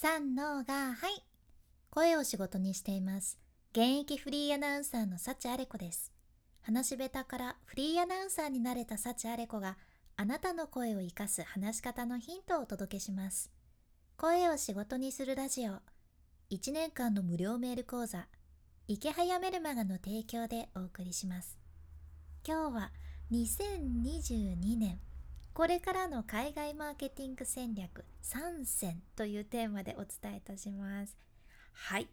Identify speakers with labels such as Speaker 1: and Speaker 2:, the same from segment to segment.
Speaker 1: 三のがはい。声を仕事にしています。現役フリーアナウンサーの幸あれ子です。話し下手からフリーアナウンサーになれた幸あれ子があなたの声を生かす話し方のヒントをお届けします。声を仕事にするラジオ。1年間の無料メール講座。池早メルマガの提供でお送りします。今日は2022年これからの海外マーケティング戦略3選というテーマでお伝えいたします。はい。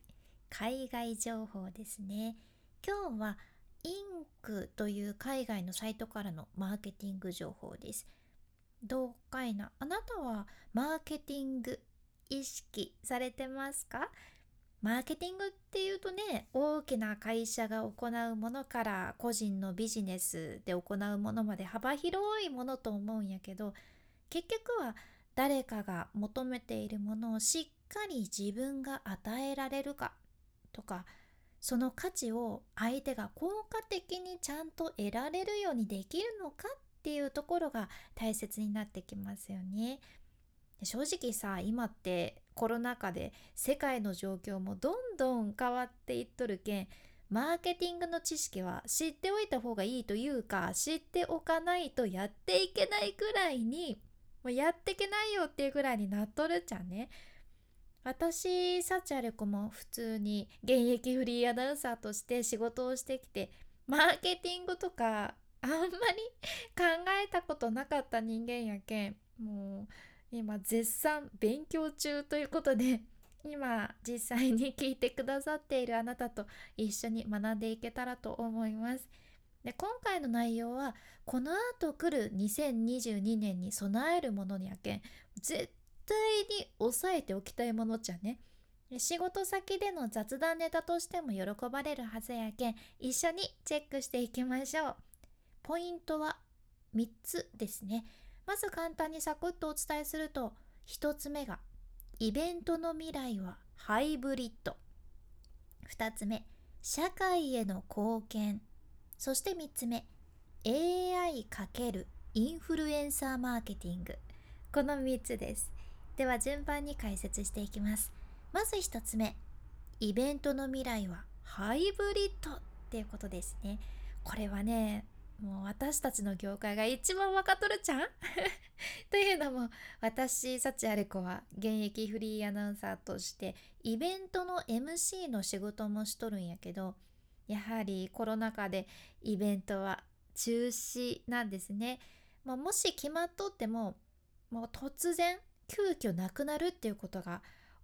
Speaker 1: 海外情報ですね。今日はインクという海外のサイトからのマーケティング情報です。どうかいな？あなたはマーケティング意識されてますか？マーケティングっていうとね大きな会社が行うものから個人のビジネスで行うものまで幅広いものと思うんやけど結局は誰かが求めているものをしっかり自分が与えられるかとかその価値を相手が効果的にちゃんと得られるようにできるのかっていうところが大切になってきますよね。正直さ今ってコロナ禍で世界の状況もどんどん変わっていっとるけんマーケティングの知識は知っておいた方がいいというか知っておかないとやっていけないくらいにもうやっていけないよっていうぐらいになっとるじゃんね。私サチアレコも普通に現役フリーアナウンサーとして仕事をしてきてマーケティングとかあんまり考えたことなかった人間やけんもう今絶賛勉強中ということで 今実際に聞いてくださっているあなたと一緒に学んでいけたらと思います。で今回の内容はこの後来る2022年に備えるものにやけん絶対に押さえておきたいものじゃね。仕事先での雑談ネタとしても喜ばれるはずやけん一緒にチェックしていきましょう。ポイントは3つですね。まず簡単にサクッとお伝えすると1つ目がイベントの未来はハイブリッド。2つ目社会への貢献。そして3つ目 AI× インフルエンサーマーケティング。この3つです。では順番に解説していきます。まず1つ目イベントの未来はハイブリッドっていうことですね。これはねもう私たちの業界が一番分かっとるちゃん？というのも私幸あれ子は現役フリーアナウンサーとしてイベントの MC の仕事もしとるんやけどやはりコロナ禍でイベントは中止なんですね、まあ、もし決まっとってももう突然急遽なくなるっていうことが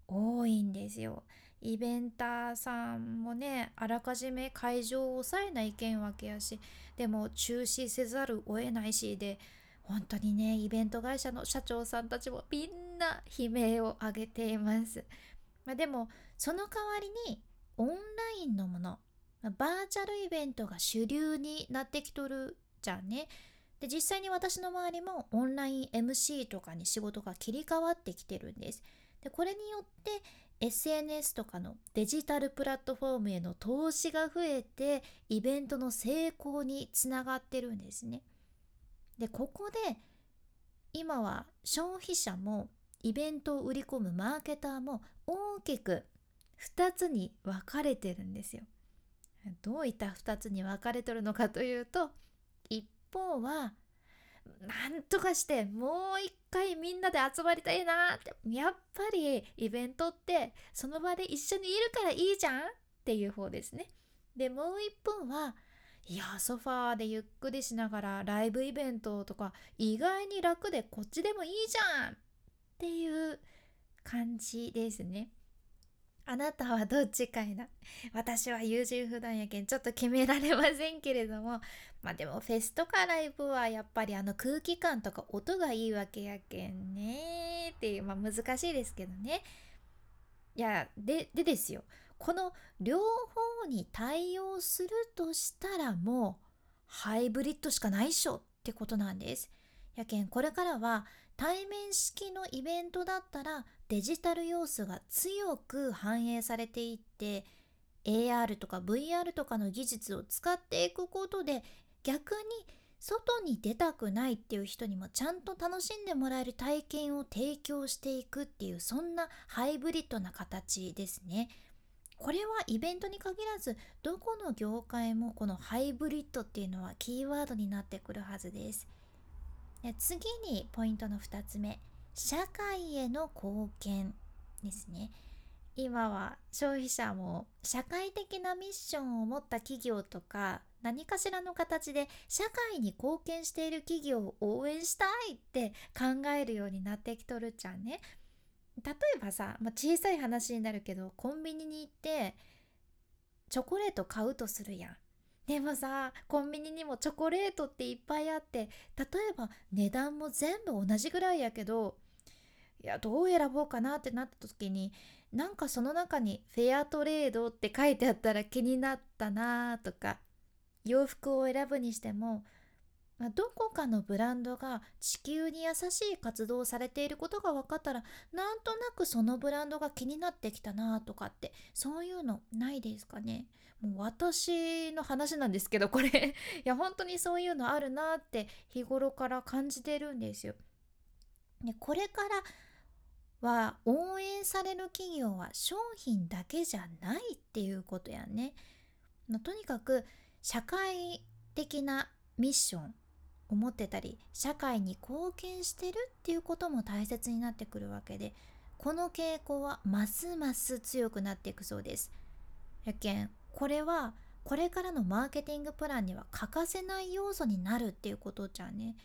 Speaker 1: 多いんですよ。イベンターさんもねあらかじめ会場を抑えないけんわけやしでも中止せざるを得ないしで本当にねイベント会社の社長さんたちもみんな悲鳴を上げています、まあ、でもその代わりにオンラインのものバーチャルイベントが主流になってきとるじゃんね。で実際に私の周りもオンライン MC とかに仕事が切り替わってきてるんです。でこれによって SNS とかのデジタルプラットフォームへの投資が増えてイベントの成功につながってるんですね。でここで今は消費者もイベントを売り込むマーケターも大きく2つに分かれてるんですよ。どういった2つに分かれてるのかというと一方はなんとかしてもう一回みんなで集まりたいなってやっぱりイベントってその場で一緒にいるからいいじゃんっていう方ですね。でもう一本はいやソファーでゆっくりしながらライブイベントとか意外に楽でこっちでもいいじゃんっていう感じですね。あなたはどっちかいな。私は優柔不断やけんちょっと決められませんけれども。まあでもフェスとかライブはやっぱりあの空気感とか音がいいわけやけんねっていうまあ難しいですけどね。いやででですよ。この両方に対応するとしたらもうハイブリッドしかないっしょってことなんです。やけんこれからは対面式のイベントだったらデジタル要素が強く反映されていって AR とか VR とかの技術を使っていくことで逆に外に出たくないっていう人にもちゃんと楽しんでもらえる体験を提供していくっていうそんなハイブリッドな形ですね。これはイベントに限らずどこの業界もこのハイブリッドっていうのはキーワードになってくるはずです。次にポイントの2つ目社会への貢献ですね。今は消費者も社会的なミッションを持った企業とか何かしらの形で社会に貢献している企業を応援したいって考えるようになってきとるっちゃんね。例えばさ、まあ、小さい話になるけどコンビニに行ってチョコレート買うとするやん。でもさコンビニにもチョコレートっていっぱいあって例えば値段も全部同じぐらいやけどいやどう選ぼうかなってなった時になんかその中にフェアトレードって書いてあったら気になったなとか洋服を選ぶにしてもまどこかのブランドが地球に優しい活動をされていることが分かったらなんとなくそのブランドが気になってきたなとかってそういうのないですかねもう私の話なんですけどこれ いや本当にそういうのあるなって日頃から感じてるんですよ。でこれからは応援される企業は商品だけじゃないっていうことやね。とにかく社会的なミッションを持ってたり社会に貢献してるっていうことも大切になってくるわけでこの傾向はますます強くなっていくそうです。やけんこれはこれからのマーケティングプランには欠かせない要素になるっていうことじゃね。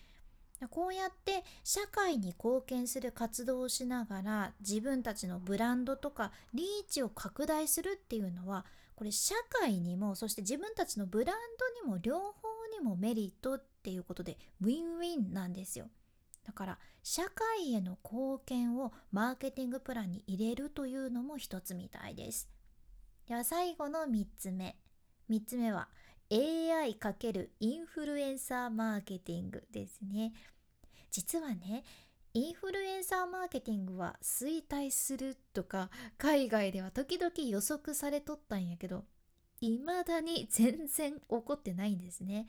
Speaker 1: こうやって社会に貢献する活動をしながら自分たちのブランドとかリーチを拡大するっていうのはこれ社会にもそして自分たちのブランドにも両方にもメリットっていうことでウィンウィンなんですよ。だから社会への貢献をマーケティングプランに入れるというのも一つみたいです。では最後の3つ目。3つ目は AI× インフルエンサーマーケティングですね。実はねインフルエンサーマーケティングは衰退するとか海外では時々予測されとったんやけど未だに全然起こってないんですね。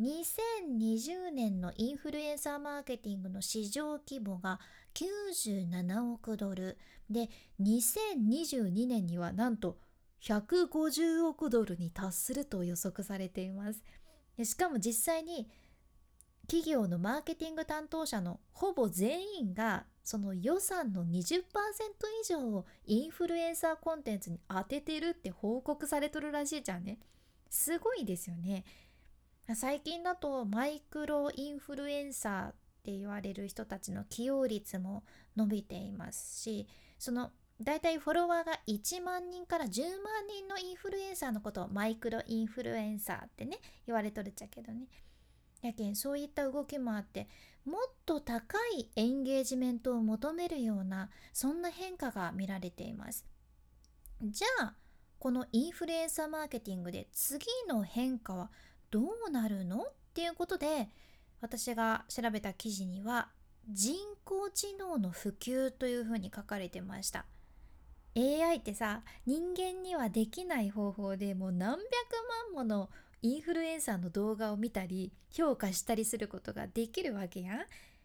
Speaker 1: 2020年のインフルエンサーマーケティングの市場規模が97億ドル。で2022年にはなんと150億ドルに達すると予測されています。しかも実際に企業のマーケティング担当者のほぼ全員がその予算の20%以上をインフルエンサーコンテンツに当ててるって報告されとるらしいじゃんね。すごいですよね。最近だとマイクロインフルエンサーって言われる人たちの起用率も伸びていますしそのだいたいフォロワーが1万人から10万人のインフルエンサーのことをマイクロインフルエンサーってね言われとるっちゃけどね。やけんそういった動きもあってもっと高いエンゲージメントを求めるようなそんな変化が見られています。じゃあこのインフルエンサーマーケティングで次の変化はどうなるの？っていうことで私が調べた記事には人工知能の普及というふうに書かれてました。AI ってさ人間にはできない方法でもう何百万ものインフルエンサーの動画を見たり評価したりすることができるわけやん。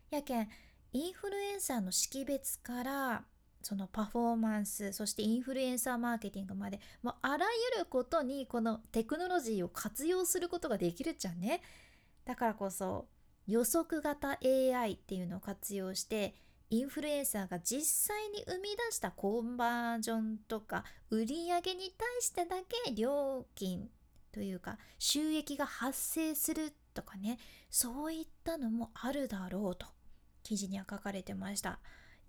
Speaker 1: やけんインフルエンサーの識別からそのパフォーマンスそしてインフルエンサーマーケティングまでもうあらゆることにこのテクノロジーを活用することができるじゃんね。だからこそ予測型 AI っていうのを活用してインフルエンサーが実際に生み出したコンバージョンとか売り上げに対してだけ料金というか収益が発生するとかねそういったのもあるだろうと記事には書かれてました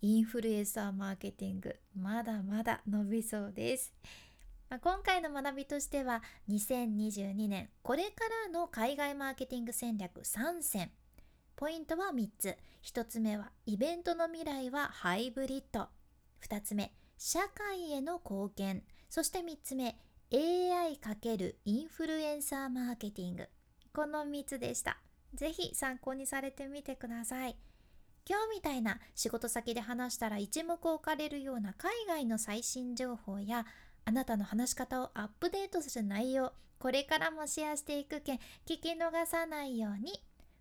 Speaker 1: インフルエンサーマーケティングまだまだ伸びそうです、まあ、今回の学びとしては2022年これからの海外マーケティング戦略3選ポイントは3つ。1つ目は、イベントの未来はハイブリッド。2つ目、社会への貢献。そして3つ目、AI× インフルエンサーマーケティング。この3つでした。ぜひ参考にされてみてください。今日みたいな仕事先で話したら一目置かれるような海外の最新情報やあなたの話し方をアップデートする内容これからもシェアしていくけん聞き逃さないように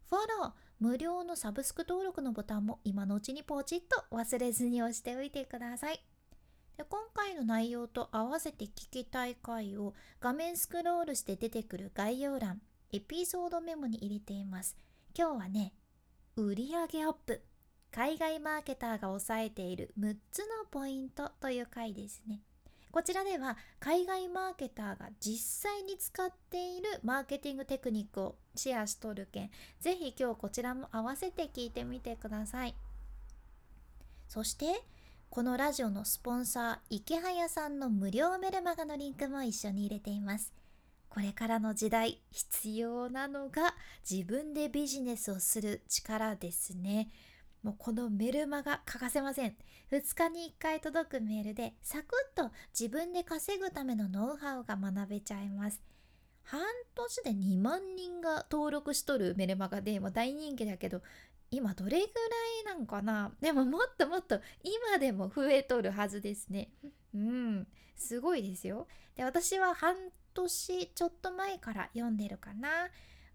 Speaker 1: フォロー無料のサブスク登録のボタンも今のうちにポチッと忘れずに押しておいてくださいで今回の内容と合わせて聞きたい回を画面スクロールして出てくる概要欄エピソードメモに入れています。今日はね売上アップ。海外マーケターが押さえている6つのポイントという回ですね。こちらでは海外マーケターが実際に使っているマーケティングテクニックをシェアしとるけんぜひ今日こちらも合わせて聞いてみてください。そしてこのラジオのスポンサー池早さんの無料メルマガのリンクも一緒に入れています。これからの時代必要なのが自分でビジネスをする力ですね。もうこのメルマガ欠かせません。2日に1回届くメールでサクッと自分で稼ぐためのノウハウが学べちゃいます。半年で2万人が登録しとるメルマガでも大人気だけど今どれぐらいなんかな？でももっともっと今でも増えとるはずですね。うん。すごいですよ。で私は半年ちょっと前から読んでるかな。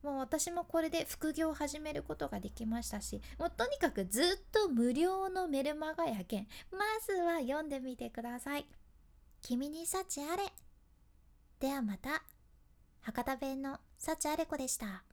Speaker 1: もう私もこれで副業を始めることができましたしもうとにかくずっと無料のメルマガやけんまずは読んでみてください。君に幸あれ。ではまた。博多弁の幸あれ子でした。